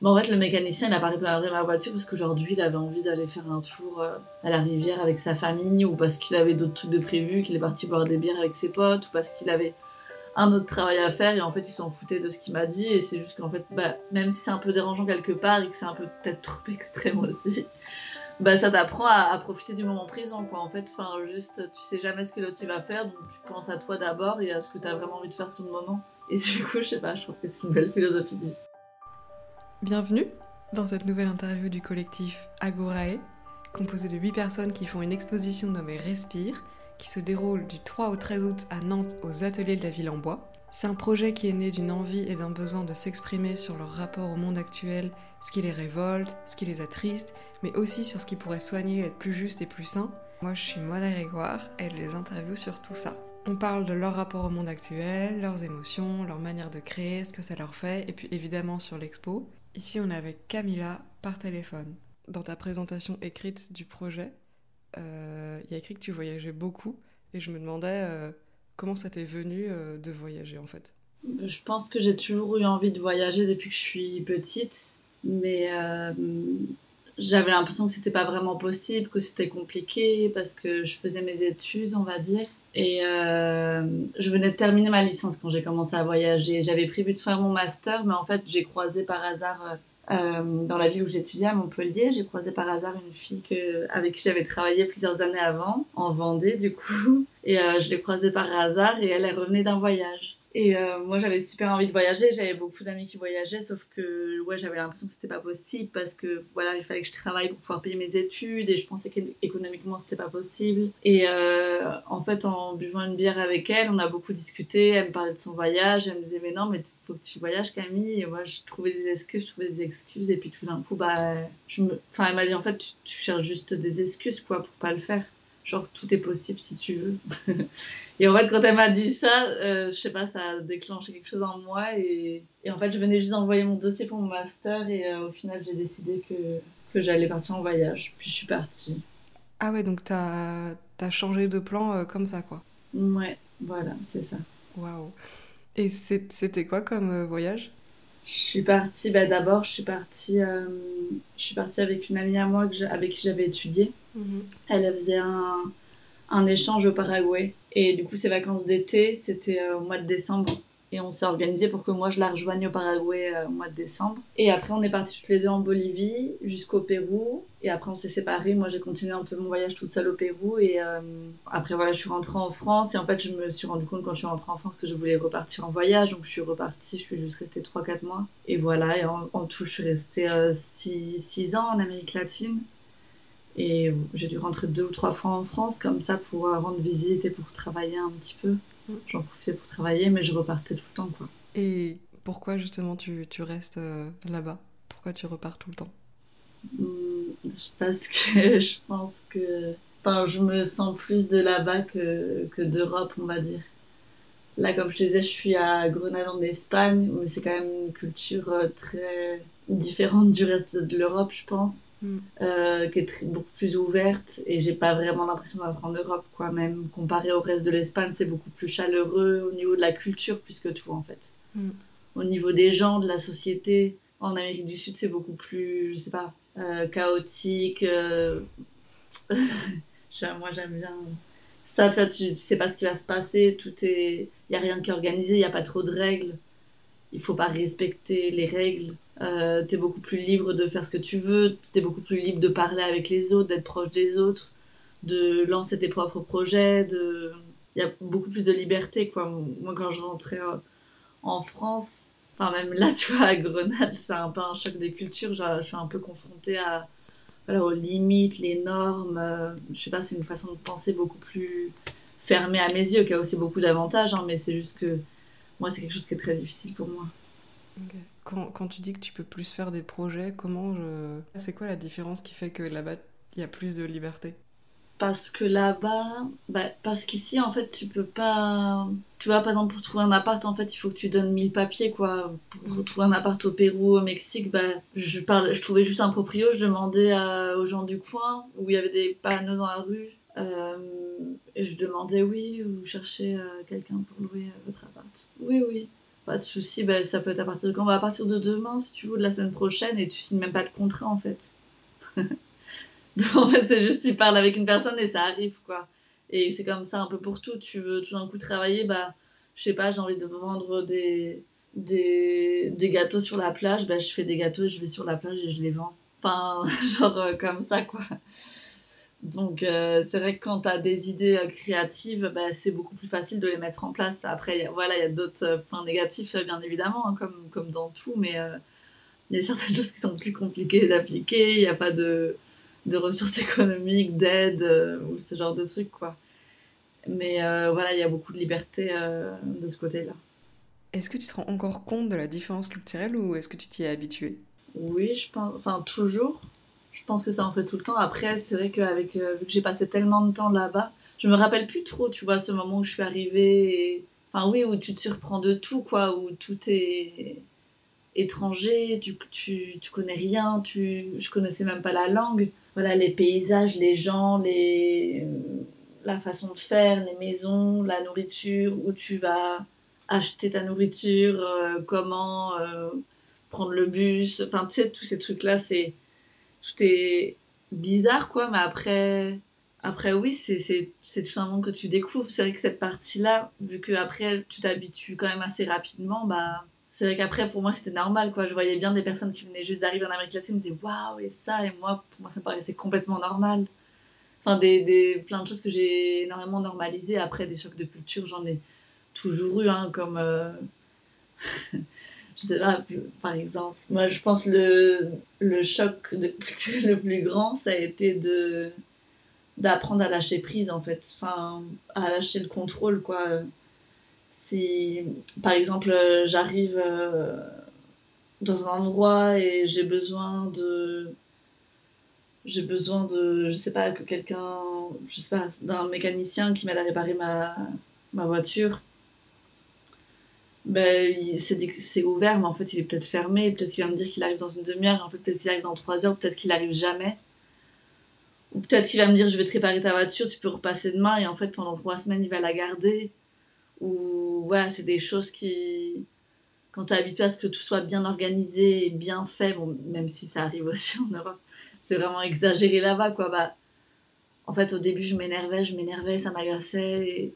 Bon, en fait, le mécanicien, il a pas réparé ma voiture parce qu'aujourd'hui, il avait envie d'aller faire un tour euh, à la rivière avec sa famille ou parce qu'il avait d'autres trucs de prévu, qu'il est parti boire des bières avec ses potes ou parce qu'il avait un autre travail à faire et en fait, il s'en foutait de ce qu'il m'a dit et c'est juste qu'en fait, bah, même si c'est un peu dérangeant quelque part et que c'est un peu peut-être trop extrême aussi, bah, ça t'apprend à, profiter du moment présent, quoi. En fait, enfin, juste, tu sais jamais ce que l'autre va faire, donc tu penses à toi d'abord et à ce que t'as vraiment envie de faire sur le moment. Et du coup, je sais pas, je trouve que c'est une belle philosophie de vie. Bienvenue dans cette nouvelle interview du collectif Agorae, composé de 8 personnes qui font une exposition nommée Respire, qui se déroule du 3 au 13 août à Nantes aux ateliers de la ville en bois. C'est un projet qui est né d'une envie et d'un besoin de s'exprimer sur leur rapport au monde actuel, ce qui les révolte, ce qui les attriste, mais aussi sur ce qui pourrait soigner être plus juste et plus sain. Moi je suis Mona Grégoire et je les interview sur tout ça. On parle de leur rapport au monde actuel, leurs émotions, leur manière de créer, ce que ça leur fait, et puis évidemment sur l'expo. Ici, on est avec Camilla par téléphone. Dans ta présentation écrite du projet, euh, il y a écrit que tu voyageais beaucoup et je me demandais euh, comment ça t'est venu euh, de voyager en fait? Je pense que j'ai toujours eu envie de voyager depuis que je suis petite, mais j'avais l'impression que c'était pas vraiment possible, que c'était compliqué parce que je faisais mes études, on va dire. Et euh, je venais de terminer ma licence quand j'ai commencé à voyager. J'avais prévu de faire mon master, mais en fait, j'ai croisé par hasard euh, euh, dans la ville où j'étudiais à Montpellier, j'ai croisé par hasard une fille que, avec qui j'avais travaillé plusieurs années avant, en Vendée du coup. Et euh, je l'ai croisée par hasard et elle, elle revenait d'un voyage. Et euh, moi, j'avais super envie de voyager. J'avais beaucoup d'amis qui voyageaient, sauf que ouais, j'avais l'impression que c'était pas possible parce que voilà, il fallait que je travaille pour pouvoir payer mes études et je pensais qu'économiquement c'était pas possible. Et euh, en fait, en buvant une bière avec elle, on a beaucoup discuté. Elle me parlait de son voyage. Elle me disait mais non, mais faut que tu voyages, Camille. Et moi, je trouvais des excuses, je trouvais des excuses. Et puis tout d'un coup, bah, je me, enfin, elle m'a dit en fait, tu, tu cherches juste des excuses quoi pour pas le faire genre tout est possible si tu veux. et en fait, quand elle m'a dit ça, euh, je sais pas, ça a déclenché quelque chose en moi et, et en fait, je venais juste d'envoyer mon dossier pour mon master et euh, au final, j'ai décidé que, que j'allais partir en voyage. Puis je suis partie. Ah ouais, donc t'as as changé de plan euh, comme ça quoi. Ouais, voilà, c'est ça. Waouh. Et c'était quoi comme voyage? Je suis partie, bah d'abord, je suis partie, je suis partie avec une amie à moi que avec qui j'avais étudié. Mhm. Elle faisait un, un échange au Paraguay. Et du coup, ses vacances d'été, c'était euh, au mois de décembre. Et on s'est organisé pour que moi, je la rejoigne au Paraguay euh, au mois de décembre. Et après, on est partis toutes les deux en Bolivie jusqu'au Pérou. Et après, on s'est séparés. Moi, j'ai continué un peu mon voyage toute seule au Pérou. Et euh, après, voilà, je suis rentrée en France. Et en fait, je me suis rendu compte quand je suis rentrée en France que je voulais repartir en voyage. Donc, je suis repartie. Je suis juste restée 3-4 mois. Et voilà. Et en, en tout, je suis restée 6 ans en Amérique latine. Et j'ai dû rentrer deux ou trois fois en France comme ça pour euh, rendre visite et pour travailler un petit peu. Mm. J'en profitais pour travailler, mais je repartais tout le temps, quoi. Et pourquoi justement tu, tu restes euh, là-bas? Pourquoi tu repars tout le temps? Hum, Parce que je pense que... Enfin, je me sens plus de là-bas que, que d'Europe, on va dire. Là, comme je te disais, je suis à Grenade en Espagne, mais c'est quand même une culture euh, très différente du reste de l'Europe, je pense, Mm. euh, qui est très- beaucoup plus ouverte. Et j'ai pas vraiment l'impression d'être en Europe, quoi. Même comparé au reste de l'Espagne, c'est beaucoup plus chaleureux au niveau de la culture, plus que tout, en fait. Mm. Au niveau des gens, de la société, en Amérique du Sud, c'est beaucoup plus, je sais pas, euh, chaotique. euh, moi, j'aime bien ça, tu, tu sais pas ce qui va se passer, tout est... Il y a rien qui est organisé, il y a pas trop de règles. Il faut pas respecter les règles. Euh, t'es beaucoup plus libre de faire ce que tu veux, t'es beaucoup plus libre de parler avec les autres, d'être proche des autres, de lancer tes propres projets, de... Il y a beaucoup plus de liberté, quoi. Moi, quand je rentrais euh, en France, enfin, même là, tu vois, à Grenade, c'est un peu un choc des cultures. Je suis un peu confrontée à, voilà, aux limites, les normes. euh, je sais pas, c'est une façon de penser beaucoup plus fermée à mes yeux, qui a aussi beaucoup d'avantages, hein, mais c'est juste que moi, c'est quelque chose qui est très difficile pour moi. Ok. Quand, quand tu dis que tu peux plus faire des projets, comment je... C'est quoi la différence qui fait que là-bas, il y a plus de liberté Parce que là-bas, bah, parce qu'ici, en fait, tu peux pas. Tu vois, par exemple, pour trouver un appart, en fait, il faut que tu donnes 1000 papiers, quoi. Pour trouver un appart au Pérou, au Mexique, bah, je, parle, je trouvais juste un proprio, je demandais à- aux gens du coin, où il y avait des panneaux dans la rue. euh, et je demandais, oui, vous cherchez euh, quelqu'un pour louer euh, votre appart Oui, oui. Pas de souci, ben, ça peut être à partir de quand? Va à partir de demain, si tu veux, de la semaine prochaine, et tu signes même pas de contrat, en fait. fait, c'est juste, tu parles avec une personne et ça arrive, quoi. Et c'est comme ça un peu pour tout. Tu veux tout d'un coup travailler, bah, je sais pas, j'ai envie de vendre des, des, des gâteaux sur la plage, bah, je fais des gâteaux et je vais sur la plage et je les vends. Enfin, genre euh, comme ça, quoi. Donc, euh, c'est vrai que quand tu as des idées euh, créatives, bah, c'est beaucoup plus facile de les mettre en place. Après, voilà, il y a d'autres points négatifs, bien évidemment, hein, comme, comme dans tout, mais il y a certaines choses qui sont plus compliquées d'appliquer. Il n'y a pas de, de ressources économiques, d'aide ou ce genre de trucs, quoi. Mais voilà, il y a beaucoup de liberté de ce côté-là. Est-ce que tu te rends encore compte de la différence culturelle ou est-ce que tu t'y es habitué Oui, je pense, enfin toujours. Je pense que ça en fait tout le temps. Après, c'est vrai qu'avec, euh, vu que j'ai passé tellement de temps là-bas, je me rappelle plus trop, tu vois, ce moment où je suis arrivée. Enfin, oui, où tu te surprends de tout, quoi, où tout est étranger, tu, tu, tu connais rien, tu, je connaissais même pas la langue. Voilà, les paysages, les gens, les, la façon de faire, les maisons, la nourriture, où tu vas acheter ta nourriture, euh, comment euh, prendre le bus, enfin tu sais tous ces trucs là c'est tout est bizarre quoi mais après après oui c'est tout simplement que tu découvres. C'est vrai que cette partie là vu que après tu t'habitues quand même assez rapidement bah c'est vrai qu'après pour moi c'était normal quoi. Je voyais bien des personnes qui venaient juste d'arriver en Amérique latine me disaient waouh et ça et moi pour moi ça me paraissait complètement normal. Enfin des, des plein de choses que j'ai énormément normalisées. Après des chocs de culture j'en ai toujours eu, hein, comme. Euh, par exemple. Moi, je pense le, le choc de culture le plus grand, ça a été de d'apprendre à lâcher prise, en fait. Enfin, à lâcher le contrôle, quoi. Si, par exemple, j'arrive euh, dans un endroit et j'ai besoin de j'ai besoin de je sais pas que quelqu'un je sais pas d'un mécanicien qui m'aide à réparer ma ma voiture ben, c'est ouvert, mais en fait, il est peut-être fermé. Peut-être qu'il va me dire qu'il arrive dans une demi-heure, en fait, peut-être qu'il arrive dans trois heures, peut-être qu'il arrive jamais. Ou peut-être qu'il va me dire Je vais te réparer ta voiture, tu peux repasser demain, et en fait, pendant trois semaines, il va la garder. Ou voilà, c'est des choses qui. Quand tu es habitué à ce que tout soit bien organisé et bien fait, bon, même si ça arrive aussi en Europe, c'est vraiment exagéré là-bas, quoi. Bah, en fait, au début, je m'énervais, je m'énervais, ça m'agaçait.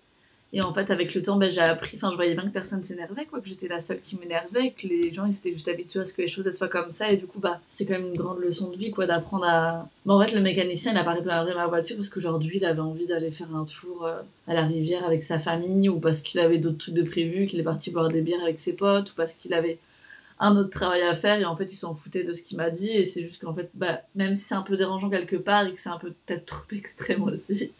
Et en fait, avec le temps, ben, j'ai appris, enfin, je voyais bien que personne s'énervait, quoi, que j'étais la seule qui m'énervait, que les gens, ils étaient juste habitués à ce que les choses soient comme ça. Et du coup, bah, c'est quand même une grande leçon de vie, quoi, d'apprendre à. Bon, en fait, le mécanicien, il a pas réparé ma voiture parce qu'aujourd'hui, il avait envie d'aller faire un tour euh, à la rivière avec sa famille, ou parce qu'il avait d'autres trucs de prévu, qu'il est parti boire des bières avec ses potes, ou parce qu'il avait un autre travail à faire et en fait il s'en foutait de ce qu'il m'a dit et c'est juste qu'en fait bah même si c'est un peu dérangeant quelque part et que c'est un peu peut-être trop extrême aussi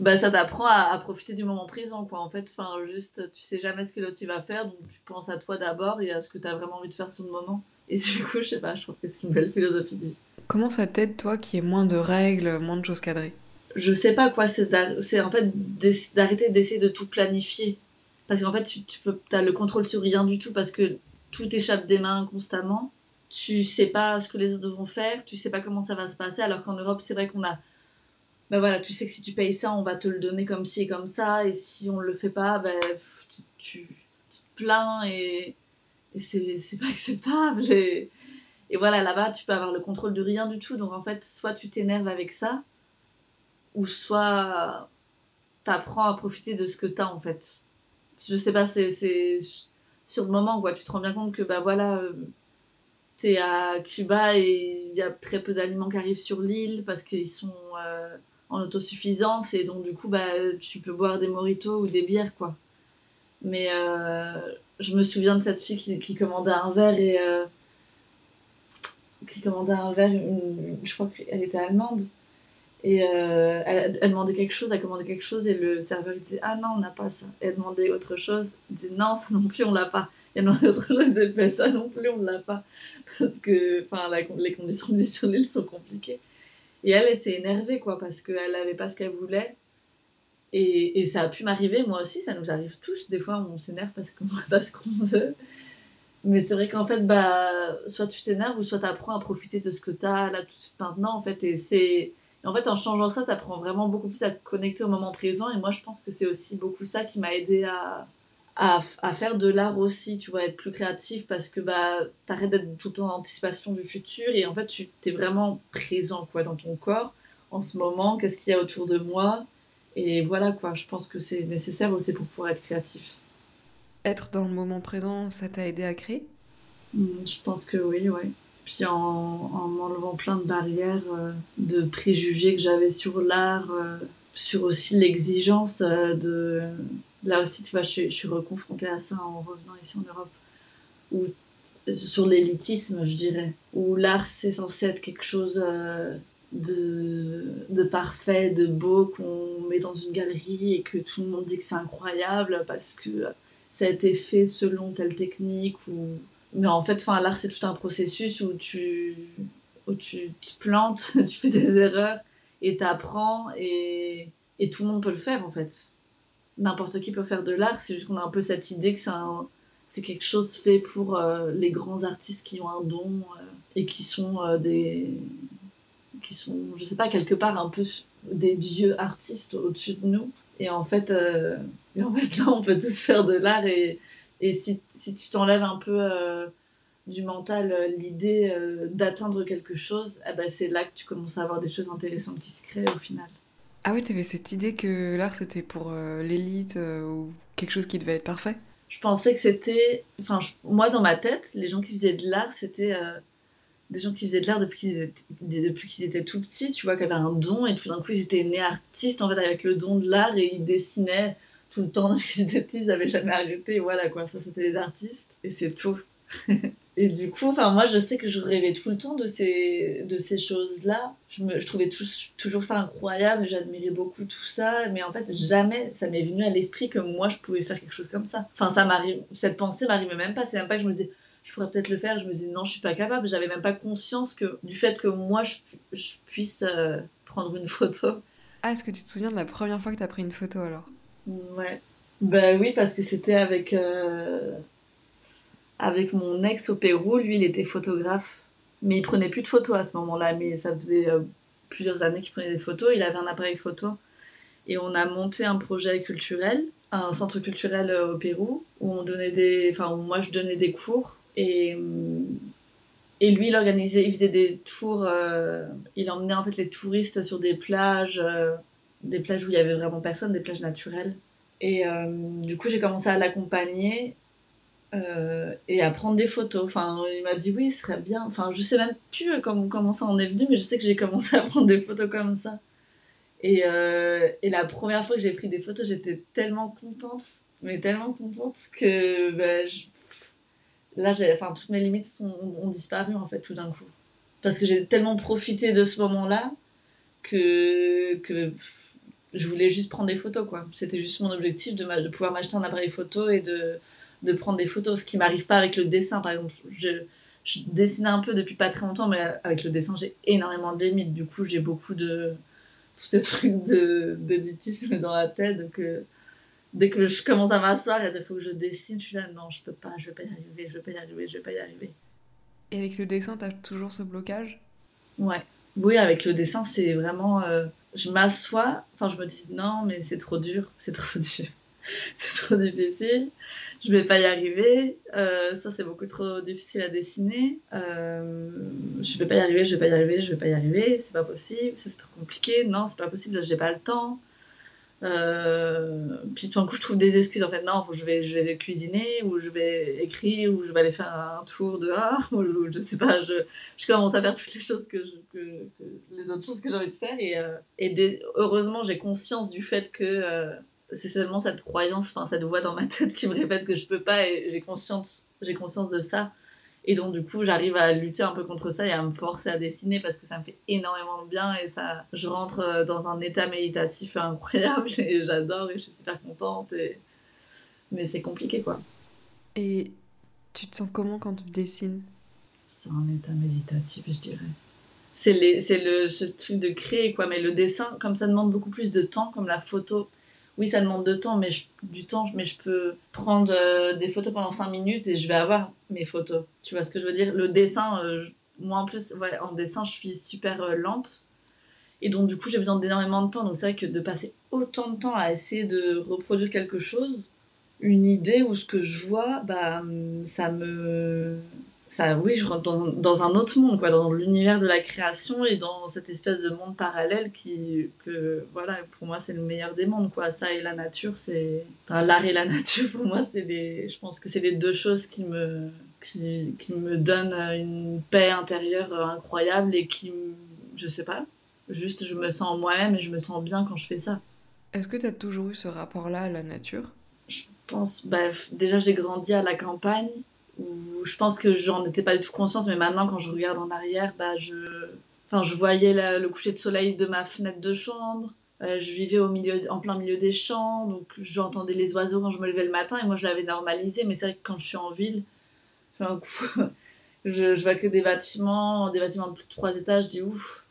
bah, ça t'apprend à, profiter du moment présent, quoi. En fait, enfin, juste, tu sais jamais ce que l'autre va faire, donc tu penses à toi d'abord et à ce que tu as vraiment envie de faire sur le moment. Et du coup, je sais pas, je trouve que c'est une belle philosophie de vie. Comment ça t'aide, toi, qui est moins de règles, moins de choses cadrées? Je sais pas, quoi. C'est en fait d'arrêter d'essayer de tout planifier. Parce qu'en fait, tu, tu peux, as le contrôle sur rien du tout parce que tout échappe des mains constamment. Tu sais pas ce que les autres vont faire, tu sais pas comment ça va se passer, alors qu'en Europe, c'est vrai qu'on a ben voilà, tu sais que si tu payes ça, on va te le donner comme ci et comme ça, et si on le fait pas, ben, tu, te plains et, et c'est pas acceptable. Et, et voilà, là-bas, tu peux avoir le contrôle de rien du tout. Donc en fait, soit tu t'énerves avec ça, ou soit t'apprends à profiter de ce que t'as en fait. Je sais pas, c'est sur le moment, quoi. Tu te rends bien compte que, bah voilà, euh, t'es à Cuba et il y a très peu d'aliments qui arrivent sur l'île parce qu'ils sont. Euh, en autosuffisance et donc du coup bah tu peux boire des moritos ou des bières quoi. Mais euh, je me souviens de cette fille qui, qui commandait un verre et euh, qui commandait un verre je crois qu'elle était allemande. Et euh, elle, demandait quelque chose elle commandait quelque chose et le serveur il disait ah non on n'a pas ça elle demandait autre chose. Il disait non ça non plus on l'a pas elle demandait autre chose disait ça non plus on l'a pas parce que les conditions l'île sont compliquées et elle, elle s'est énervée, quoi, parce qu'elle n'avait pas ce qu'elle voulait. Et, et, ça a pu m'arriver, moi aussi, ça nous arrive tous. Des fois, on s'énerve parce qu'on n'a pas ce qu'on veut. Mais c'est vrai qu'en fait, bah, soit tu t'énerves ou soit tu apprends à profiter de ce que tu as là tout de suite maintenant, en fait. Et c'est. En fait, en changeant ça, tu apprends vraiment beaucoup plus à te connecter au moment présent. Et moi, je pense que c'est aussi beaucoup ça qui m'a aidé à, à, à, faire de l'art aussi, tu vois, être plus créatif parce que bah, t'arrêtes d'être tout en anticipation du futur et en fait, tu t'es vraiment présent quoi, dans ton corps en ce moment, qu'est-ce qu'il y a autour de moi? Et voilà quoi, je pense que c'est nécessaire aussi pour pouvoir être créatif. Être dans le moment présent, ça t'a aidé à créer? Mmh, Je pense que oui, ouais. Puis en, en m'enlevant plein de barrières, euh, de préjugés que j'avais sur l'art, euh, sur aussi l'exigence euh, de là aussi, tu vois, je, suis reconfrontée à ça en revenant ici en Europe, ou sur l'élitisme, je dirais, où l'art c'est censé être quelque chose euh, de, de parfait, de beau qu'on met dans une galerie et que tout le monde dit que c'est incroyable parce que ça a été fait selon telle technique ou mais en fait enfin l'art c'est tout un processus où tu où tu te plantes tu fais des erreurs et t'apprends et et tout le monde peut le faire en fait n'importe qui peut faire de l'art, c'est juste qu'on a un peu cette idée que c'est c'est quelque chose fait pour euh, les grands artistes qui ont un don euh, et qui sont euh, des qui sont je sais pas quelque part un peu des dieux artistes au-dessus de nous. Et en fait et en fait là on peut tous faire de l'art. Et, et si, si tu t'enlèves un peu du mental l'idée d'atteindre quelque chose eh ben c'est là que tu commences à avoir des choses intéressantes qui se créent au final ah ouais, t'avais cette idée que l'art c'était pour euh, l'élite euh, ou quelque chose qui devait être parfait? Je pensais que c'était. Enfin, moi dans ma tête, les gens qui faisaient de l'art c'était euh, des gens qui faisaient de l'art depuis qu'ils étaient... depuis qu'ils étaient tout petits, tu vois, qui avaient un don et tout d'un coup ils étaient nés artistes en fait avec le don de l'art et ils dessinaient tout le temps depuis qu'ils étaient petits, ils n'avaient jamais arrêté. Voilà quoi, ça c'était les artistes et c'est tout. Et du coup, enfin moi je sais que je rêvais tout le temps de ces, de ces choses-là. Je, me, je trouvais toujours ça incroyable, j'admirais beaucoup tout ça, mais en fait jamais ça m'est venu à l'esprit que moi je pouvais faire quelque chose comme ça. Enfin ça m'arrive, cette pensée m'arrivait même pas, c'est même pas que je me disais je pourrais peut-être le faire, je me disais non je suis pas capable, j'avais même pas conscience que du fait que moi je, je puisse euh, prendre une photo. Ah est-ce que tu te souviens de la première fois que tu as pris une photo alors? Ouais. Bah oui parce que c'était avec... Euh, avec mon ex au Pérou. Lui, il était photographe, mais il prenait plus de photos à ce moment-là. Mais ça faisait euh, plusieurs années qu'il prenait des photos. Il avait un appareil photo. Et on a monté un projet culturel, un centre culturel euh, au Pérou, où on donnait des, enfin, moi je donnais des cours. Et, euh, et lui, il organisait, il faisait des tours, il emmenait en fait les touristes sur des plages, des plages où il y avait vraiment personne, des plages naturelles. Et du coup, j'ai commencé à l'accompagner euh, et à prendre des photos. Enfin, il m'a dit oui, ce serait bien. Enfin, je sais même plus comment, comment ça en est venu, mais je sais que j'ai commencé à prendre des photos comme ça. Et, euh, et la première fois que j'ai pris des photos, j'étais tellement contente, mais tellement contente que bah, là, enfin, toutes mes limites sont, ont disparu en fait tout d'un coup. Parce que j'ai tellement profité de ce moment-là que, que je voulais juste prendre des photos. C'était juste mon objectif de, de pouvoir m'acheter un appareil photo et de de prendre des photos, ce qui m'arrive pas avec le dessin. Par exemple, je, je dessine un peu depuis pas très longtemps, mais avec le dessin, j'ai énormément de limites. Du coup, j'ai beaucoup de ces trucs d'élitisme dans la tête. Donc, dès que je commence à m'asseoir et il faut que je dessine, je suis là, non, je peux pas, je vais pas y arriver, je vais pas y arriver, je vais pas y arriver. Et avec le dessin, tu as toujours ce blocage? Ouais. Oui, avec le dessin, c'est vraiment. Euh, je m'assois, enfin, je me dis non, mais c'est trop dur, c'est trop dur. c'est trop difficile, je vais pas y arriver, euh, ça c'est beaucoup trop difficile à dessiner, euh, je vais pas y arriver, je vais pas y arriver, je vais pas y arriver, c'est pas possible, ça c'est trop compliqué, non c'est pas possible, j'ai pas le temps. Euh, puis tout d'un coup je trouve des excuses. En fait, non, je vais, je vais cuisiner, ou je vais écrire, ou je vais aller faire un tour dehors, ou, je sais pas, je, je commence à faire toutes les choses que, les autres choses que j'ai envie de faire, et, euh, et heureusement j'ai conscience du fait que c'est seulement cette croyance, enfin cette voix dans ma tête qui me répète que je peux pas et j'ai conscience, j'ai conscience de ça. Et donc du coup, j'arrive à lutter un peu contre ça et à me forcer à dessiner parce que ça me fait énormément de bien et ça, je rentre euh, dans un état méditatif incroyable et j'adore et je suis super contente. Et... Mais c'est compliqué quoi. Et tu te sens comment quand tu dessines? C'est un état méditatif, je dirais. C'est le ce truc de créer quoi, mais le dessin, comme ça demande beaucoup plus de temps, comme la photo oui, ça demande de temps, mais du temps, mais je peux prendre euh, des photos pendant 5 minutes et je vais avoir mes photos. Tu vois ce que je veux dire? Le dessin, euh, moi en plus, en dessin, je suis super euh, lente. Et donc, du coup, j'ai besoin d'énormément de temps. Donc, c'est vrai que de passer autant de temps à essayer de reproduire quelque chose, une idée ou ce que je vois, bah, ça me. Ça, oui, je rentre dans, dans un autre monde, quoi, dans l'univers de la création et dans cette espèce de monde parallèle qui, que, voilà, pour moi, c'est le meilleur des mondes, quoi. Ça et la nature, c'est. Enfin, l'art et la nature, pour moi, c'est les. Je pense que c'est les deux choses qui me. Qui, qui me donnent une paix intérieure incroyable et qui, je sais pas, juste je me sens moi-même et je me sens bien quand je fais ça. Est-ce que tu as toujours eu ce rapport-là à la nature? Je pense, bah, déjà j'ai grandi à la campagne, où je pense que j'en étais pas du tout consciente, mais maintenant quand je regarde en arrière, bah, je, enfin, je voyais le coucher de soleil de ma fenêtre de chambre, euh, je vivais au milieu, en plein milieu des champs, donc j'entendais les oiseaux quand je me levais le matin, et moi je l'avais normalisé, mais c'est vrai que quand je suis en ville, enfin, je, je vois que des bâtiments, des bâtiments de plus de trois étages, je dis ouf,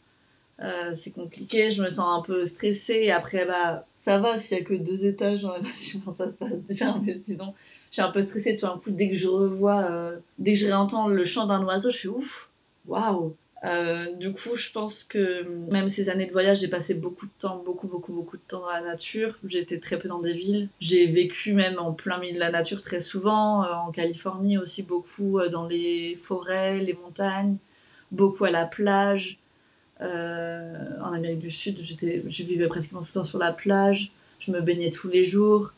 euh, c'est compliqué, je me sens un peu stressée. Et après, bah, ça va, s'il y a que deux étages dans le bâtiment, ça se passe bien. Mais sinon, suis un peu stressée. Tout d'un coup, dès que je revois, euh, dès que je réentends le chant d'un oiseau, je fais ouf, waouh. Euh, du coup, je pense que même ces années de voyage, j'ai passé beaucoup de temps, beaucoup, beaucoup, beaucoup de temps dans la nature. J'étais très peu dans des villes. J'ai vécu même en plein milieu de la nature très souvent, en Californie aussi beaucoup, dans les forêts, les montagnes, beaucoup à la plage. Euh, en Amérique du Sud, je vivais pratiquement tout le temps sur la plage, je me baignais tous les jours.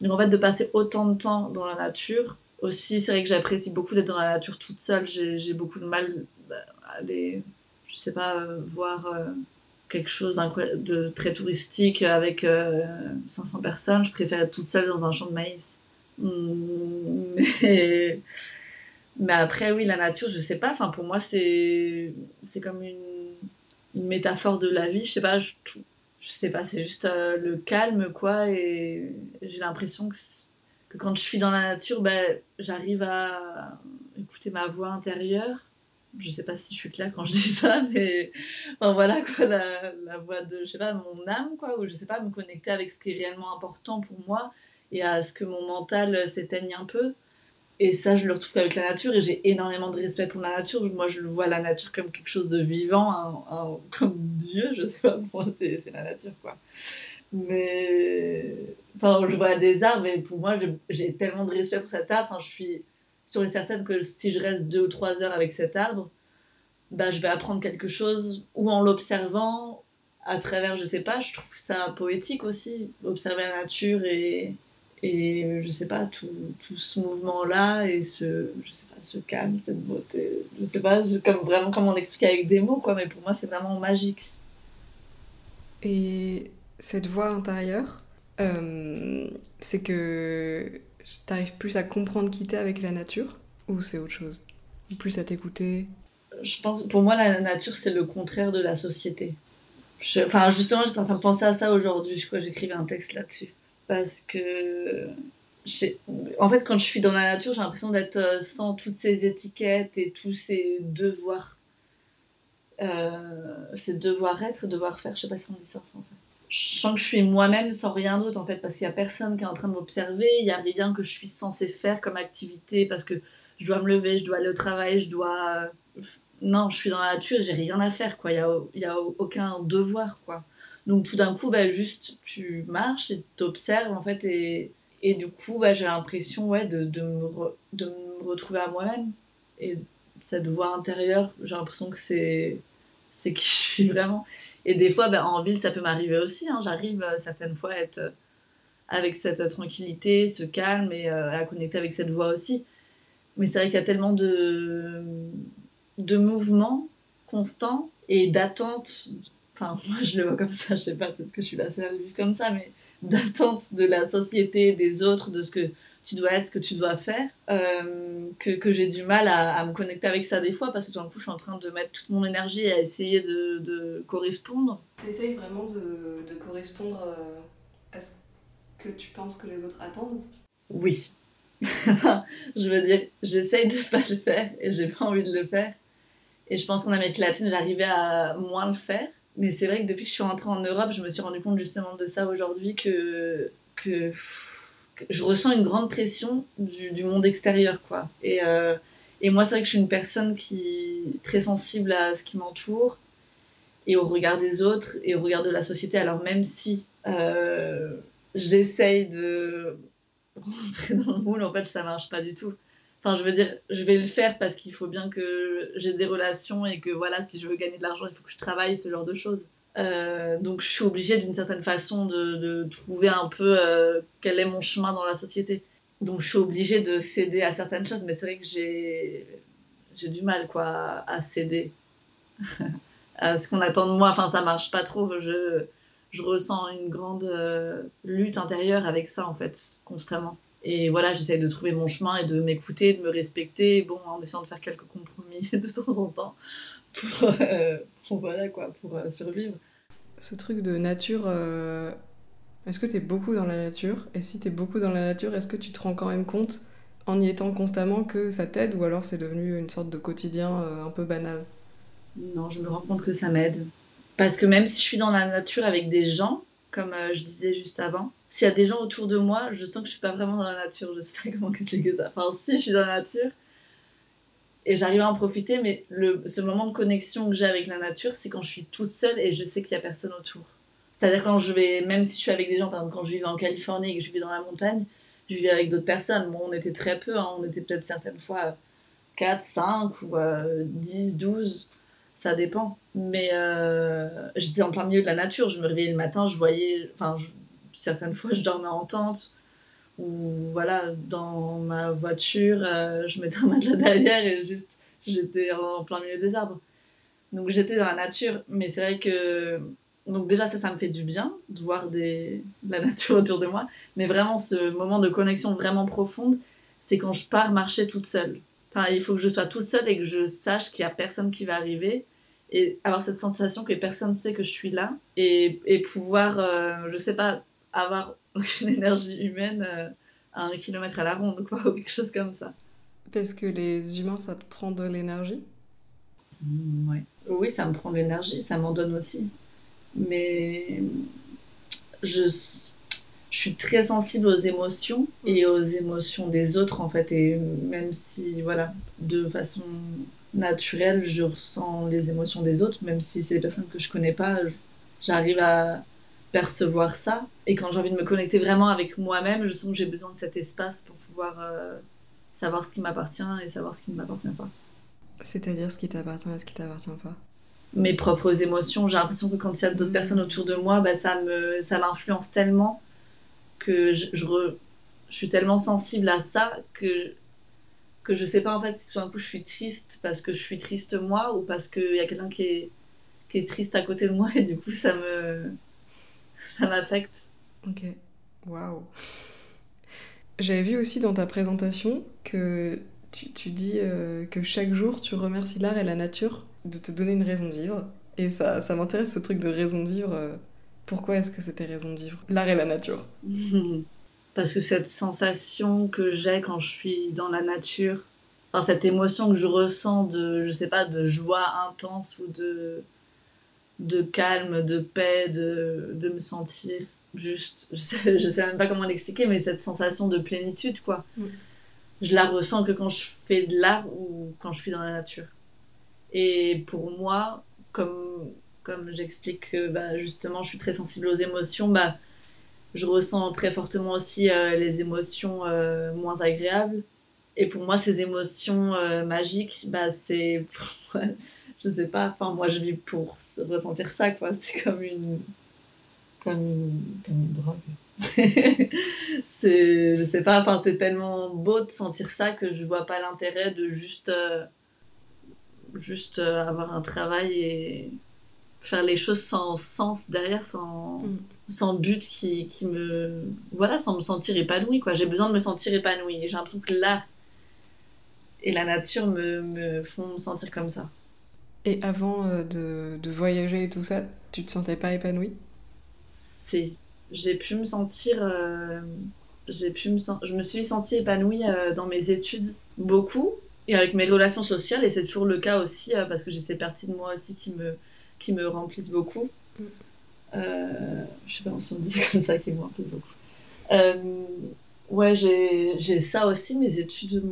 Donc en fait, de passer autant de temps dans la nature, aussi, c'est vrai que j'apprécie beaucoup d'être dans la nature toute seule. J'ai, beaucoup de mal bah, à aller, je sais pas, euh, voir euh, quelque chose de très touristique avec 500 personnes. Je préfère être toute seule dans un champ de maïs. Mais, mais après, oui, la nature, je sais pas. Enfin, pour moi, c'est, c'est comme une une métaphore de la vie. Je sais pas, je, je sais pas, c'est juste euh, le calme, quoi. Et j'ai l'impression que, que, quand je suis dans la nature, ben, j'arrive à écouter ma voix intérieure. Je sais pas si je suis claire quand je dis ça, mais enfin, voilà, quoi, la, la voix de, je sais pas, mon âme, quoi, ou je sais pas, me connecter avec ce qui est réellement important pour moi et à ce que mon mental s'éteigne un peu. Et ça, je le retrouve avec la nature et j'ai énormément de respect pour la nature. Moi, je vois la nature comme quelque chose de vivant, comme Dieu, je sais pas, pour moi, c'est la nature, quoi. Mais. Enfin, je vois des arbres et pour moi, j'ai tellement de respect pour cet arbre. Enfin, je suis sûre et certaine que si je reste deux ou trois heures avec cet arbre, bah, je vais apprendre quelque chose ou en l'observant à travers, je sais pas, je trouve ça poétique aussi, observer la nature et et je sais pas, tout, tout ce mouvement-là et ce, je sais pas, ce calme, cette beauté, je sais pas comme, vraiment comment l'expliquer avec des mots, quoi, mais pour moi c'est vraiment magique. Et cette voix intérieure, euh, c'est que t'arrives plus à comprendre qui t'es avec la nature ou c'est autre chose? Ou plus à t'écouter? Je pense, pour moi la nature c'est le contraire de la société. enfin justement j'étais en train de penser à ça aujourd'hui, je crois j'écrivais un texte là-dessus parce que en fait quand je suis dans la nature j'ai l'impression d'être euh, sans toutes ces étiquettes et tous ces devoirs. Euh, ces devoirs être devoir faire je sais pas si on dit ça en français. Je sens que je suis moi-même sans rien d'autre en fait parce qu'il y a personne qui est en train de m'observer il y a rien que je suis censée faire comme activité parce que je dois me lever je dois aller au travail je dois non je suis dans la nature j'ai rien à faire quoi. Il y a, y a aucun devoir quoi donc tout d'un coup, bah, juste tu marches et t'observes en fait et, et du coup, bah, j'ai l'impression ouais, de, de, me de me retrouver à moi-même. Et cette voix intérieure, j'ai l'impression que c'est, c'est qui je suis vraiment. Et des fois, bah, en ville, ça peut m'arriver aussi. Hein. J'arrive euh, certaines fois à être euh, avec cette tranquillité, ce calme et euh, à connecter avec cette voix aussi. Mais c'est vrai qu'il y a tellement de, de mouvements constants et d'attentes enfin moi je le vois comme ça, je sais pas, peut-être que je suis la seule à le vivre comme ça, mais d'attente de la société, des autres, de ce que tu dois être, ce que tu dois faire, euh, que, que j'ai du mal à, à, me connecter avec ça des fois parce que tout d'un coup je suis en train de mettre toute mon énergie à essayer de, de correspondre. Tu essayes vraiment de, de correspondre euh, à ce que tu penses que les autres attendent? Oui. je veux dire, j'essaye de pas le faire et j'ai pas envie de le faire. Et je pense qu'en Amérique latine, j'arrivais à moins le faire. Mais c'est vrai que depuis que je suis rentrée en Europe, je me suis rendu compte justement de ça aujourd'hui, que, que, je ressens une grande pression du, du monde extérieur. quoi. Et, euh, et moi, c'est vrai que je suis une personne qui très sensible à ce qui m'entoure et au regard des autres et au regard de la société. Alors même si euh, j'essaye de rentrer dans le moule, en fait, ça marche pas du tout. Enfin, je veux dire, je vais le faire parce qu'il faut bien que j'ai des relations et que voilà, si je veux gagner de l'argent, il faut que je travaille, ce genre de choses. Euh, donc, je suis obligée d'une certaine façon de, de, trouver un peu euh, quel est mon chemin dans la société. Donc, je suis obligée de céder à certaines choses, mais c'est vrai que j'ai, du mal quoi, à céder à ce qu'on attend de moi. Enfin, ça marche pas trop. Je, je ressens une grande euh, lutte intérieure avec ça, en fait, constamment. Et voilà, j'essaye de trouver mon chemin et de m'écouter, de me respecter, bon, en essayant de faire quelques compromis de temps en temps pour, euh, voilà, quoi, pour euh, survivre. Ce truc de nature, euh, est-ce que tu es beaucoup dans la nature? Et si tu es beaucoup dans la nature, est-ce que tu te rends quand même compte, en y étant constamment, que ça t'aide ou alors c'est devenu une sorte de quotidien un peu banal? Non, je me rends compte que ça m'aide. Parce que même si je suis dans la nature avec des gens, comme je disais juste avant, s'il y a des gens autour de moi, je sens que je suis pas vraiment dans la nature. Je sais pas comment expliquer ça. Enfin, si je suis dans la nature et j'arrive à en profiter, mais le, ce moment de connexion que j'ai avec la nature, c'est quand je suis toute seule et je sais qu'il y a personne autour. C'est-à-dire quand je vais, même si je suis avec des gens, par exemple quand je vivais en Californie et que je vivais dans la montagne, je vivais avec d'autres personnes. Bon, on était très peu, hein. on était peut-être certaines fois 4, 5 ou 10, 12, ça dépend. Mais euh, j'étais en plein milieu de la nature, je me réveillais le matin, je voyais, enfin, certaines fois, je dormais en tente ou voilà, dans ma voiture, euh, je mettais un matelas derrière et juste j'étais en plein milieu des arbres. Donc j'étais dans la nature, mais c'est vrai que donc déjà ça ça me fait du bien de voir la nature autour de moi, mais vraiment ce moment de connexion vraiment profonde, c'est quand je pars marcher toute seule. Enfin, il faut que je sois toute seule et que je sache qu'il y a personne qui va arriver et avoir cette sensation que personne sait que je suis là et, et pouvoir euh, je sais pas avoir aucune énergie humaine euh, à un kilomètre à la ronde, quoi, ou quelque chose comme ça. Parce que les humains, ça te prend de l'énergie? Mmh, ouais. Oui, ça me prend de l'énergie, ça m'en donne aussi. Mais je, je suis très sensible aux émotions et aux émotions des autres, en fait. Et même si, voilà, de façon naturelle, je ressens les émotions des autres, même si c'est des personnes que je connais pas, j'arrive à percevoir ça. Et quand j'ai envie de me connecter vraiment avec moi-même, je sens que j'ai besoin de cet espace pour pouvoir euh, savoir ce qui m'appartient et savoir ce qui ne m'appartient pas. C'est-à-dire ce qui t'appartient et ce qui t'appartient pas Mes propres émotions. J'ai l'impression que quand il y a d'autres personnes autour de moi, bah, ça me ça m'influence tellement que je, je, je, suis tellement sensible à ça que que je sais pas en fait si tout d'un coup je suis triste parce que je suis triste moi ou parce qu'il y a quelqu'un qui est, qui est triste à côté de moi et du coup ça me ça m'affecte. Ok, waouh. J'avais vu aussi dans ta présentation que tu, tu dis euh, que chaque jour tu remercies l'art et la nature de te donner une raison de vivre. Et ça, ça m'intéresse ce truc de raison de vivre. Euh, pourquoi est-ce que c'était raison de vivre? L'art et la nature Parce que cette sensation que j'ai quand je suis dans la nature, enfin cette émotion que je ressens de, je sais pas, de joie intense ou de, de calme, de paix, de, de me sentir juste, je sais, je sais même pas comment l'expliquer, mais cette sensation de plénitude, quoi. Je la ressens que quand je fais de l'art ou quand je suis dans la nature. Et pour moi, comme, comme j'explique que bah, justement je suis très sensible aux émotions, bah, je ressens très fortement aussi euh, les émotions euh, moins agréables. Et pour moi, ces émotions euh, magiques, bah, c'est je sais pas, enfin moi je vis pour ressentir ça quoi, c'est comme une comme une, comme une drogue. c'est je sais pas, enfin c'est tellement beau de sentir ça que je vois pas l'intérêt de juste euh, juste euh, avoir un travail et faire les choses sans sens derrière sans mm. sans but qui, qui me voilà, sans me sentir épanouie quoi. J'ai besoin de me sentir épanouie. J'ai l'impression que l'art et la nature me, me font me sentir comme ça. Et avant euh, de, de, voyager et tout ça, tu te sentais pas épanouie? Si. J'ai pu me sentir. Euh, j'ai pu me je me suis sentie épanouie euh, dans mes études beaucoup et avec mes relations sociales et c'est toujours le cas aussi parce que j'ai ces parties de moi aussi qui me, qui me remplissent beaucoup. Mm. je sais pas si on disait comme ça qui me remplissent beaucoup. ouais, j'ai ça aussi. Mes études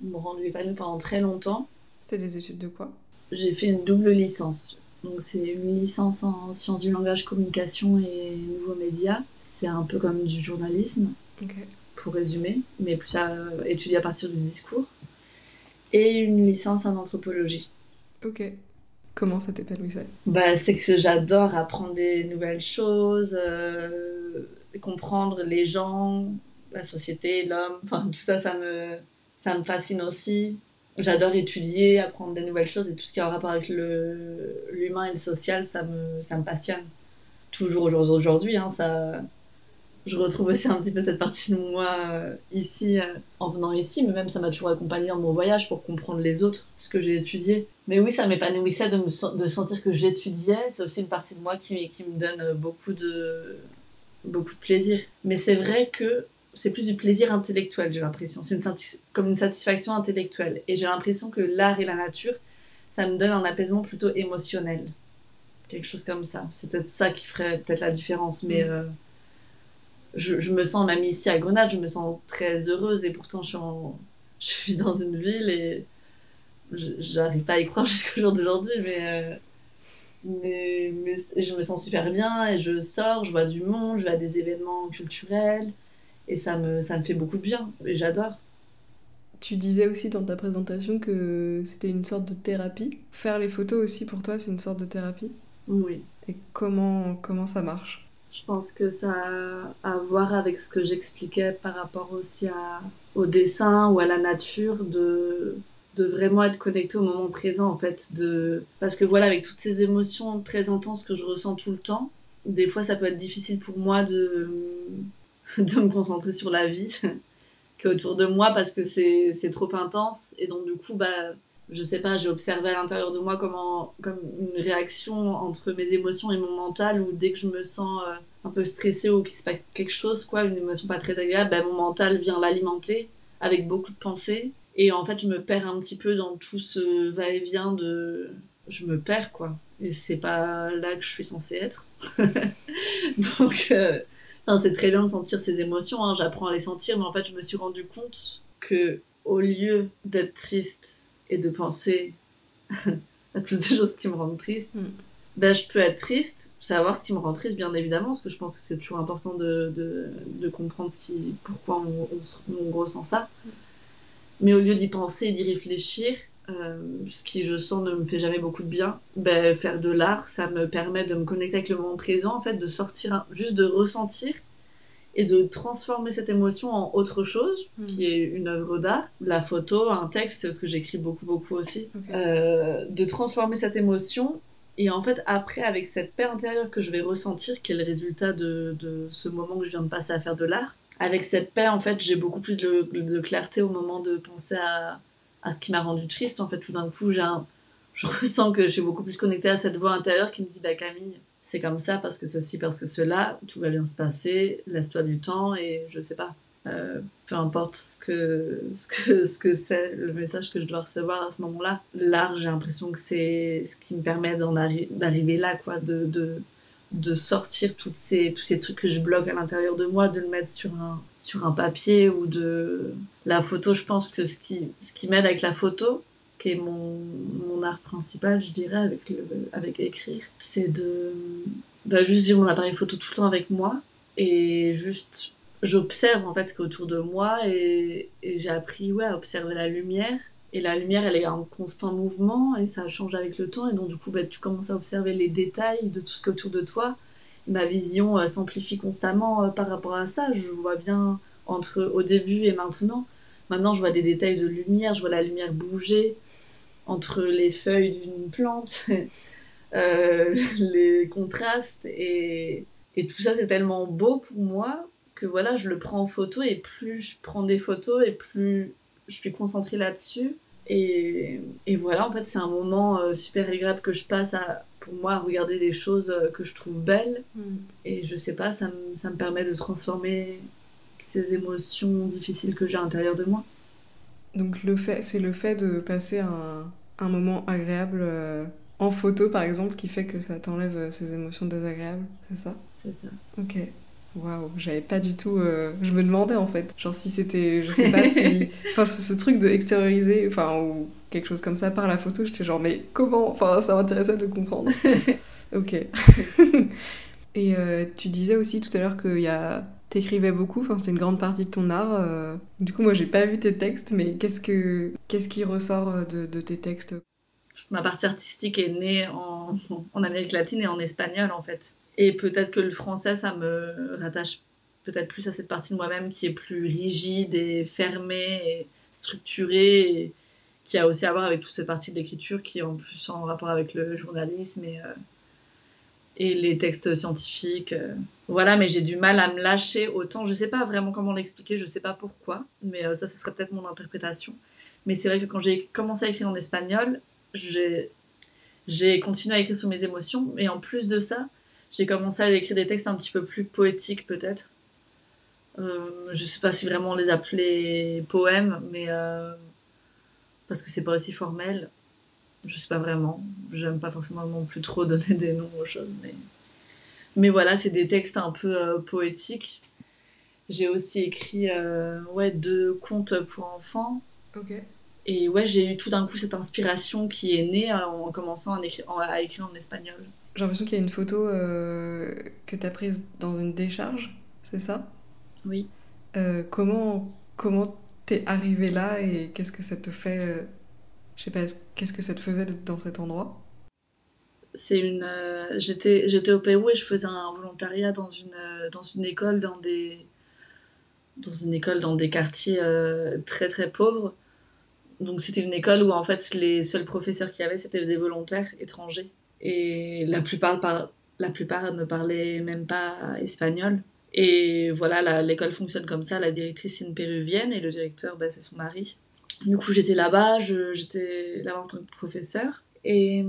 m'ont rendu épanouie pendant très longtemps. C'était des études de quoi J'ai fait une double licence. Donc c'est une licence en sciences du langage, communication et nouveaux médias. C'est un peu comme du journalisme. pour résumer, mais plus à étudier à partir du discours, et une licence en anthropologie. Ok. Comment ça t'épanouit ça bah, C'est que j'adore apprendre des nouvelles choses, euh, comprendre les gens, la société, l'homme, enfin tout ça, ça me, ça me fascine aussi. J'adore étudier, apprendre des nouvelles choses et tout ce qui a un rapport avec l'humain et le social, ça me, ça me passionne. Toujours aujourd'hui, hein, ça, je retrouve aussi un petit peu cette partie de moi euh, ici, euh, en venant ici, mais même ça m'a toujours accompagné dans mon voyage pour comprendre les autres, ce que j'ai étudié. Mais oui, ça m'épanouissait de, de sentir que j'étudiais. C'est aussi une partie de moi qui, qui me donne beaucoup de, beaucoup de plaisir. Mais c'est vrai que c'est plus du plaisir intellectuel, j'ai l'impression. C'est une comme une satisfaction intellectuelle. Et j'ai l'impression que l'art et la nature, ça me donne un apaisement plutôt émotionnel. Quelque chose comme ça. C'est peut-être ça qui ferait peut-être la différence. Mais mm. euh, je, je, me sens, même ici à Grenade, je me sens très heureuse. Et pourtant, je suis, je suis dans une ville et j'arrive pas à y croire jusqu'au jour d'aujourd'hui. Mais, euh, mais, mais je me sens super bien et je sors, je vois du monde, je vais à des événements culturels. Et ça me, ça me fait beaucoup de bien. Et j'adore. Tu disais aussi dans ta présentation que c'était une sorte de thérapie. Faire les photos aussi pour toi, c'est une sorte de thérapie? Oui. Et comment, comment ça marche? Je pense que ça a à voir avec ce que j'expliquais par rapport aussi à, au dessin ou à la nature, de, de vraiment être connecté au moment présent en fait. De... Parce que voilà, avec toutes ces émotions très intenses que je ressens tout le temps, des fois ça peut être difficile pour moi de de me concentrer sur la vie qui est autour de moi parce que c'est trop intense. Et donc, du coup, bah, je sais pas, j'ai observé à l'intérieur de moi comment, comme une réaction entre mes émotions et mon mental où dès que je me sens euh, un peu stressée ou qu'il se passe quelque chose, quoi, une émotion pas très agréable, bah, mon mental vient l'alimenter avec beaucoup de pensées. Et en fait, je me perds un petit peu dans tout ce va-et-vient de. Je me perds, quoi. Et c'est pas là que je suis censée être. donc. Euh, c'est très bien de sentir ses émotions, hein, j'apprends à les sentir, mais en fait, je me suis rendu compte que au lieu d'être triste et de penser à toutes ces choses qui me rendent triste, mm. ben, je peux être triste, savoir ce qui me rend triste, bien évidemment, parce que je pense que c'est toujours important de, de, de, comprendre ce qui, pourquoi on, on, ressent ça. Mm. Mais au lieu d'y penser et d'y réfléchir, euh, ce qui je sens ne me fait jamais beaucoup de bien, ben, faire de l'art, ça me permet de me connecter avec le moment présent, en fait, de sortir, juste de ressentir et de transformer cette émotion en autre chose, hmm. qui est une œuvre d'art, la photo, un texte, c'est parce que j'écris beaucoup, beaucoup aussi, euh, de transformer cette émotion. Et en fait, après, avec cette paix intérieure que je vais ressentir, qui est le résultat de, de ce moment que je viens de passer à faire de l'art, avec cette paix, en fait, j'ai beaucoup plus de, de clarté au moment de penser à, à ce qui m'a rendu triste. En fait, tout d'un coup, j'ai je ressens que je suis beaucoup plus connectée à cette voix intérieure qui me dit bah Camille, c'est comme ça parce que ceci, parce que cela, tout va bien se passer, laisse-toi du temps et je sais pas. Euh, peu importe ce que ce que ce que c'est le message que je dois recevoir à ce moment-là l'art j'ai l'impression que c'est ce qui me permet d'arriver là quoi de, de, de sortir toutes ces, tous ces trucs que je bloque à l'intérieur de moi, de le mettre sur un, sur un papier ou de... La photo, je pense que ce qui, ce qui m'aide avec la photo, qui est mon, mon art principal, je dirais, avec, le, avec écrire, c'est de bah, juste j'ai mon appareil photo tout le temps avec moi et juste j'observe en fait ce qui est autour de moi et, et j'ai appris ouais, à observer la lumière et la lumière, elle est en constant mouvement et ça change avec le temps. Et donc, du coup, bah, tu commences à observer les détails de tout ce qui est autour de toi. ma vision euh, s'amplifie constamment euh, par rapport à ça. Je vois bien entre au début et maintenant. Maintenant, je vois des détails de lumière. Je vois la lumière bouger entre les feuilles d'une plante, euh, les contrastes. Et, et tout ça, c'est tellement beau pour moi que voilà, je le prends en photo. Et plus je prends des photos et plus je suis concentrée là-dessus. Et, et, voilà, en fait, c'est un moment euh, super agréable que je passe à, pour moi à regarder des choses euh, que je trouve belles. Mm. Et je sais pas, ça, ça me permet de transformer ces émotions difficiles que j'ai à l'intérieur de moi. Donc le fait, c'est le fait de passer un, un moment agréable euh, en photo, par exemple, qui fait que ça t'enlève ces émotions désagréables, c'est ça? C'est ça. Ok. Waouh, j'avais pas du tout. Euh, je me demandais en fait, genre si c'était, je sais pas si, enfin ce truc de extérioriser, enfin ou quelque chose comme ça par la photo, j'étais genre mais comment, enfin ça m'intéressait de comprendre. ok. Et euh, tu disais aussi tout à l'heure qu'il y a t'écrivais beaucoup, enfin, c'était une grande partie de ton art. euh. Du coup, moi, j'ai pas vu tes textes, mais qu'est-ce que qu'est-ce qui ressort euh, de, de tes textes? Ma partie artistique est née en, en Amérique latine et en espagnol en fait. Et peut-être que le français, ça me rattache peut-être plus à cette partie de moi-même qui est plus rigide et fermée et structurée, et qui a aussi à voir avec toute cette partie de l'écriture qui est en plus en rapport avec le journalisme et, euh, et les textes scientifiques. euh. Voilà, mais j'ai du mal à me lâcher autant. Je sais pas vraiment comment l'expliquer, je sais pas pourquoi, mais euh, ça, ce serait peut-être mon interprétation. Mais c'est vrai que quand j'ai commencé à écrire en espagnol, j'ai continué à écrire sur mes émotions, et en plus de ça, j'ai commencé à écrire des textes un petit peu plus poétiques peut-être. Euh, je sais pas si vraiment les appeler poèmes, mais parce que c'est pas aussi formel. Je sais pas vraiment. J'aime pas forcément non plus trop donner des noms aux choses, mais mais voilà, c'est des textes un peu euh, poétiques. J'ai aussi écrit euh, ouais deux contes pour enfants. Ok. Et ouais, j'ai eu tout d'un coup cette inspiration qui est née euh, en commençant à écrire en, à écrire en espagnol. J'ai l'impression qu'il y a une photo euh, que t'as prise dans une décharge, c'est ça? Oui. Comment comment t'es arrivé là et qu'est-ce que ça te fait Je sais pas, qu'est-ce que ça te faisait d'être dans cet endroit? C'est une. euh, j'étais, au Pérou et je faisais un volontariat dans une, euh, dans une école, dans des, dans une école dans des quartiers euh, très très pauvres. Donc c'était une école où en fait les seuls professeurs qu'il y avait c'était des volontaires étrangers et la plupart par... la plupart ne parlaient même pas espagnol. Et voilà, l'école fonctionne comme ça. La directrice c'est une péruvienne et le directeur bah, c'est son mari. Du coup j'étais là-bas, j'étais là-bas en tant que professeur et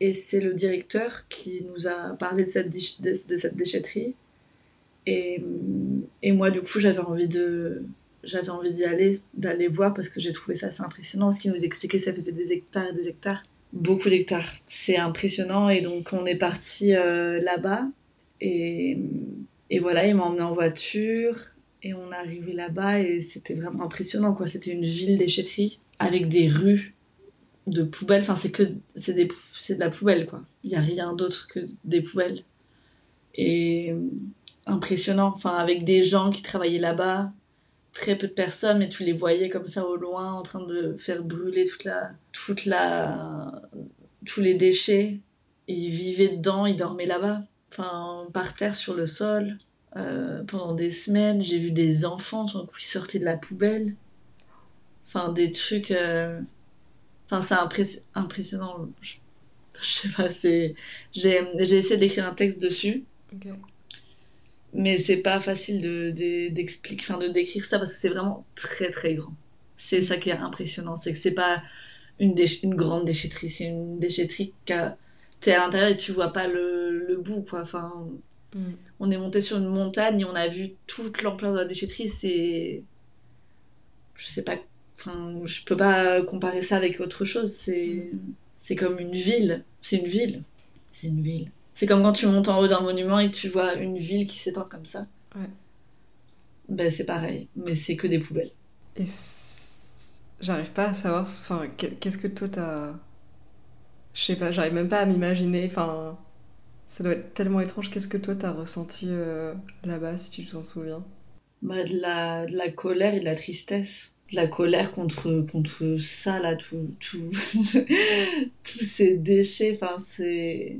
et c'est le directeur qui nous a parlé de cette, de, cette déchetterie. Et, et moi, du coup, j'avais envie de j'avais envie d'y aller, d'aller voir parce que j'ai trouvé ça assez impressionnant. Ce qu'il nous expliquait, ça faisait des hectares et des hectares. Beaucoup d'hectares. C'est impressionnant. Et donc, on est parti euh, là-bas. Et, et voilà, il m'a emmené en voiture. Et on est arrivé là-bas et c'était vraiment impressionnant. quoi. C'était une ville déchetterie avec des rues de poubelles. Enfin, c'est que c'est des c'est de la poubelle, quoi. Il n'y a rien d'autre que des poubelles. Et euh, impressionnant. Enfin, avec des gens qui travaillaient là-bas, très peu de personnes, mais tu les voyais comme ça au loin en train de faire brûler toute la, toute la, tous les déchets. Et ils vivaient dedans, ils dormaient là-bas. Enfin, par terre sur le sol. Euh, pendant des semaines, j'ai vu des enfants tout d'un coup, ils sortaient de la poubelle. Enfin, des trucs. euh, Enfin, c'est impress- impressionnant. Je, je sais pas, c'est. J'ai j'ai essayé d'écrire un texte dessus, mais c'est pas facile de, de, d'expliquer, enfin, de décrire ça parce que c'est vraiment très très grand. C'est ça qui est impressionnant, c'est que c'est pas une, déch- une grande déchetterie, c'est une déchetterie qui a. T'es à l'intérieur et tu vois pas le, le bout, quoi. Enfin, Mm. on est monté sur une montagne et on a vu toute l'ampleur de la déchetterie. C'est. Je sais pas. Enfin, je peux pas comparer ça avec autre chose. C'est. C'est comme une ville. C'est une ville. C'est une ville. C'est comme quand tu montes en haut d'un monument et que tu vois une ville qui s'étend comme ça. Ouais. Ben, c'est pareil. Mais c'est que des poubelles. Et j'arrive pas à savoir, enfin, qu'est- qu'est-ce que toi t'as. Je sais pas, j'arrive même pas à m'imaginer, enfin. Ça doit être tellement étrange, qu'est-ce que toi t'as ressenti euh, là-bas, si tu t'en souviens? Bah, de, la, la colère et de la tristesse. De la colère contre, contre ça, là, tout, tout... tous ces déchets. Enfin, c'est.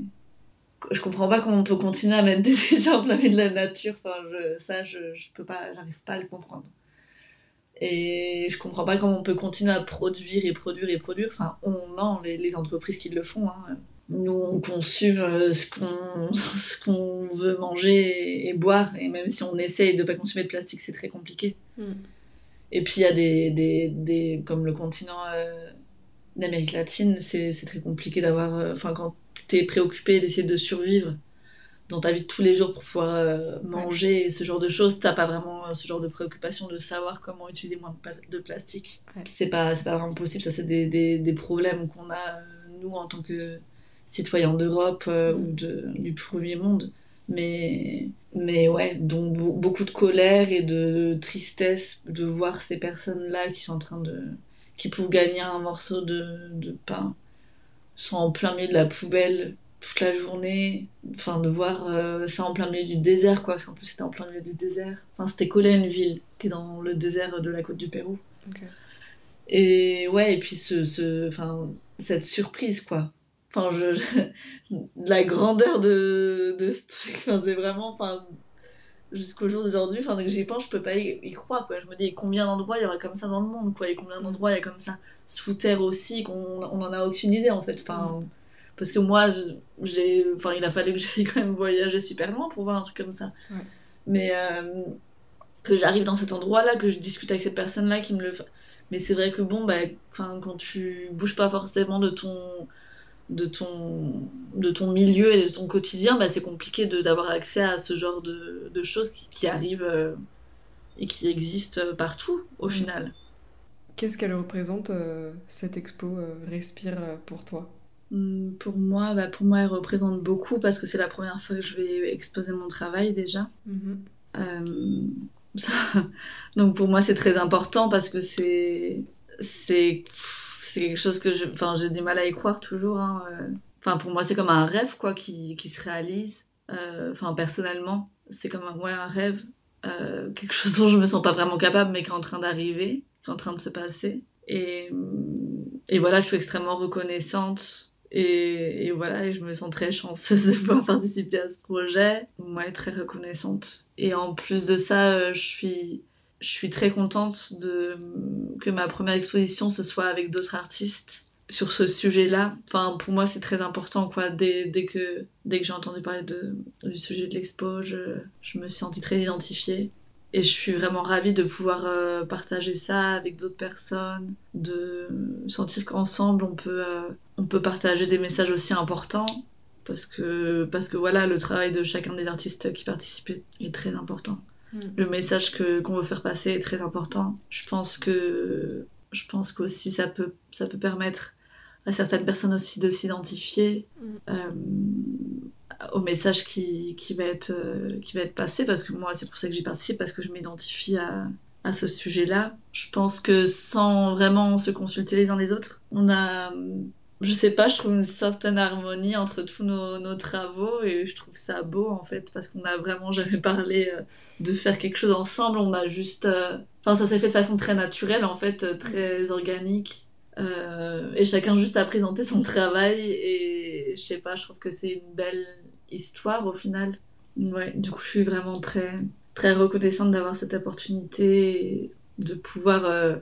Je comprends pas comment on peut continuer à mettre des déchets en plein milieu de la nature. Enfin, ça, je, je peux pas, j'arrive pas à le comprendre. Et je comprends pas comment on peut continuer à produire et produire et produire. Enfin, on, non, les, les entreprises qui le font. hein. Nous, on consomme euh, ce qu'on ce qu'on veut manger et, et boire. Et même si on essaye de pas consommer de plastique, c'est très compliqué. Et puis il y a des, des, des comme le continent euh, d'Amérique latine, c'est c'est très compliqué d'avoir. euh, Enfin, quand t'es préoccupé d'essayer de survivre dans ta vie de tous les jours pour pouvoir euh, manger et ce genre de choses, t'as pas vraiment euh, ce genre de préoccupation de savoir comment utiliser moins de, pla- de plastique. Ouais. C'est pas, c'est pas vraiment possible, ça c'est des, des, des problèmes qu'on a, euh, nous, en tant que citoyens d'Europe euh, ou de, du premier monde. Mais, mais ouais, donc be- beaucoup de colère et de tristesse de voir ces personnes-là qui sont en train de. qui pour gagner un morceau de, de pain sont en plein milieu de la poubelle. toute la journée. Enfin, de voir euh, ça en plein milieu du désert, quoi. Parce qu'en plus, c'était en plein milieu du désert. Enfin, c'était collé à une ville qui est dans le désert de la côte du Pérou. Et ouais, et puis ce, ce, enfin, cette surprise, quoi. Enfin, je, la grandeur de, de ce truc, enfin, c'est vraiment, enfin, jusqu'au jour d'aujourd'hui, enfin, dès que j'y pense, je peux pas y, croire, quoi. Je me dis combien d'endroits il y aurait comme ça dans le monde, quoi, et combien d'endroits il y a comme ça sous terre aussi, qu'on on en a aucune idée, en fait. Enfin, parce que moi, j'ai, enfin, il a fallu que j'aille quand même voyager super loin pour voir un truc comme ça. Mais euh, que j'arrive dans cet endroit-là, que je discute avec cette personne-là qui me le. Mais c'est vrai que bon, bah, quand tu bouges pas forcément de ton de ton, de ton milieu et de ton quotidien, bah, c'est compliqué d'avoir accès à ce genre de, de choses qui, qui arrivent euh, et qui existent partout au mm. final. Qu'est-ce qu'elle représente, euh, cette expo euh, Respire pour toi? Mm, Pour moi, bah, pour moi, elle représente beaucoup parce que c'est la première fois que je vais exposer mon travail déjà. Mm-hmm. Donc pour moi, c'est très important parce que c'est... c'est quelque chose que je, enfin, j'ai du mal à y croire toujours. Hein, euh. Enfin, pour moi, c'est comme un rêve quoi, qui, qui se réalise. Euh, enfin, personnellement, c'est comme un, un rêve, euh, quelque chose dont je me sens pas vraiment capable, mais qui est en train d'arriver, qui est en train de se passer. Et, et voilà, je suis extrêmement reconnaissante. Et, et, voilà, et je me sens très chanceuse de pouvoir participer à ce projet. Moi, très reconnaissante. Et en plus de ça, je suis je suis très contente que ma première exposition ce soit avec d'autres artistes sur ce sujet-là. Enfin, pour moi, c'est très important, quoi. Dès, dès que, dès que j'ai entendu parler du sujet de l'expo, je, je, me suis sentie très identifiée. Et je suis vraiment ravie de pouvoir euh, partager ça avec d'autres personnes, de sentir qu'ensemble, on peut, euh, on peut partager des messages aussi importants. Parce que, parce que voilà, le travail de chacun des artistes qui participent est très important. Mm. Le message que qu'on veut faire passer est très important. Je pense que je pense qu'aussi ça peut ça peut permettre à certaines personnes aussi de s'identifier mm. euh, au message qui, qui, va être, euh, qui va être passé, parce que moi, c'est pour ça que j'y participe, parce que je m'identifie à, à ce sujet-là. Je pense que sans vraiment se consulter les uns les autres, on a je sais pas, je trouve une certaine harmonie entre tous nos, nos, travaux et je trouve ça beau en fait parce qu'on a vraiment jamais parlé euh, de faire quelque chose ensemble, on a juste. Euh, enfin, ça s'est fait de façon très naturelle en fait, euh, très organique. et chacun juste a présenté son travail et je sais pas, je trouve que c'est une belle histoire au final. Ouais, du coup, je suis vraiment très, très reconnaissante d'avoir cette opportunité de pouvoir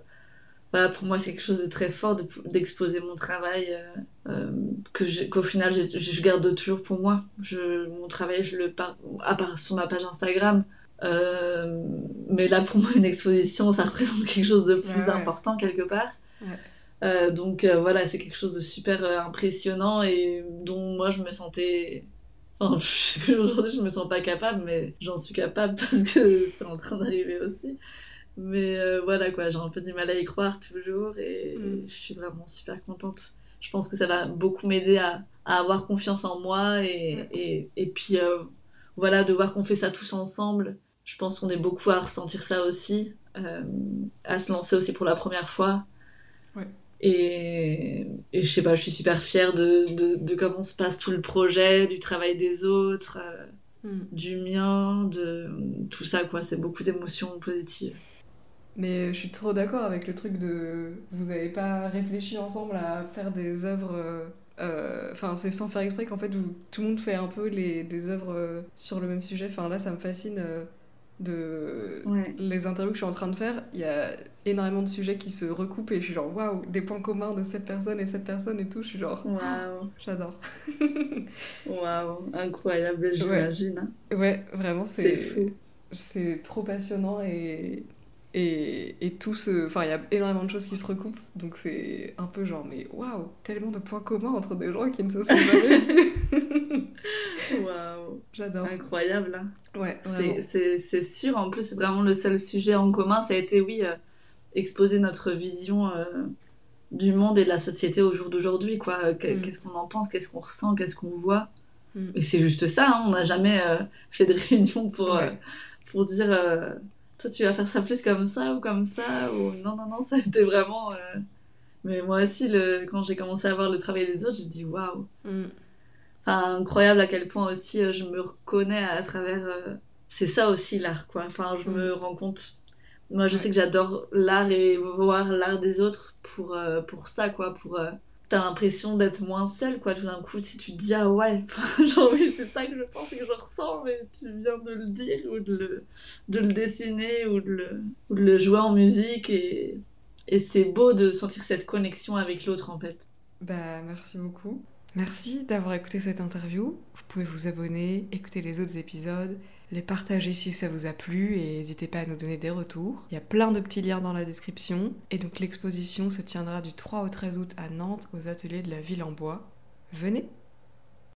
pour moi, c'est quelque chose de très fort d'exposer mon travail, euh, euh, que qu'au final, je, garde toujours pour moi. Je, mon travail, je le à part sur ma page Instagram. Euh, mais là, pour moi, une exposition, ça représente quelque chose de plus important quelque part. donc voilà, c'est quelque chose de super impressionnant et dont moi, je me sentais Enfin, aujourd'hui, je me sens pas capable, mais j'en suis capable parce que c'est en train d'arriver aussi. Mais euh, voilà quoi, j'ai un peu du mal à y croire toujours et mm. je suis vraiment super contente. Je pense que ça va beaucoup m'aider à, à, avoir confiance en moi et, et, et puis euh, voilà, de voir qu'on fait ça tous ensemble. Je pense qu'on est beaucoup à ressentir ça aussi, euh, à se lancer aussi pour la première fois. Ouais. Et, et, je sais pas, je suis super fière de, de, de, comment se passe tout le projet, du travail des autres, mm. du mien, de tout ça quoi. C'est beaucoup d'émotions positives. Mais je suis trop d'accord avec le truc de. Vous avez pas réfléchi ensemble à faire des œuvres. Euh, enfin, c'est sans faire exprès qu'en fait, tout le monde fait un peu les, des œuvres euh, sur le même sujet. Enfin, là, ça me fascine euh, de. Les interviews que je suis en train de faire, il y a énormément de sujets qui se recoupent et je suis genre, waouh, des points communs de cette personne et cette personne et tout. Je suis genre, waouh, j'adore. waouh, incroyable, j'imagine. Ouais. ouais, vraiment, c'est. C'est trop passionnant et et, et tout ce. Enfin, il y a énormément de choses qui se recoupent, donc c'est un peu genre, mais waouh, tellement de points communs entre des gens qui ne se sont jamais vus. waouh, j'adore. Incroyable. Hein. Ouais, c'est sûr. En plus, c'est vraiment le seul sujet en commun, ça a été, oui, euh, exposer notre vision euh, du monde et de la société au jour d'aujourd'hui, quoi. Mm. Qu'est-ce qu'on en pense, qu'est-ce qu'on ressent, qu'est-ce qu'on voit? Mm. Et c'est juste ça, hein. on n'a jamais euh, fait de réunion pour, pour dire toi tu vas faire ça plus comme ça ou comme ça ou non non non ça été vraiment euh, mais moi aussi le... quand j'ai commencé à voir le travail des autres j'ai dit waouh mm. Enfin, incroyable à quel point aussi euh, je me reconnais à, travers. euh, C'est ça aussi l'art, quoi. Enfin, je me rends compte. Moi, je Ouais. sais que j'adore l'art et voir l'art des autres pour, euh, pour ça, quoi. Pour. euh, T'as l'impression d'être moins seule, quoi. Tout d'un coup, si tu dis, ah ouais, genre, oui, c'est ça que je pense et que je ressens, mais tu viens de le dire ou de le, de le dessiner ou de le, de le jouer en musique et, et c'est beau de sentir cette connexion avec l'autre, en fait. Bah, merci beaucoup. Merci d'avoir écouté cette interview. Vous pouvez vous abonner, écouter les autres épisodes, les partager si ça vous a plu et n'hésitez pas à nous donner des retours. Il y a plein de petits liens dans la description. Et donc l'exposition se tiendra du 3 au 13 août à Nantes aux ateliers de la Ville en Bois. Venez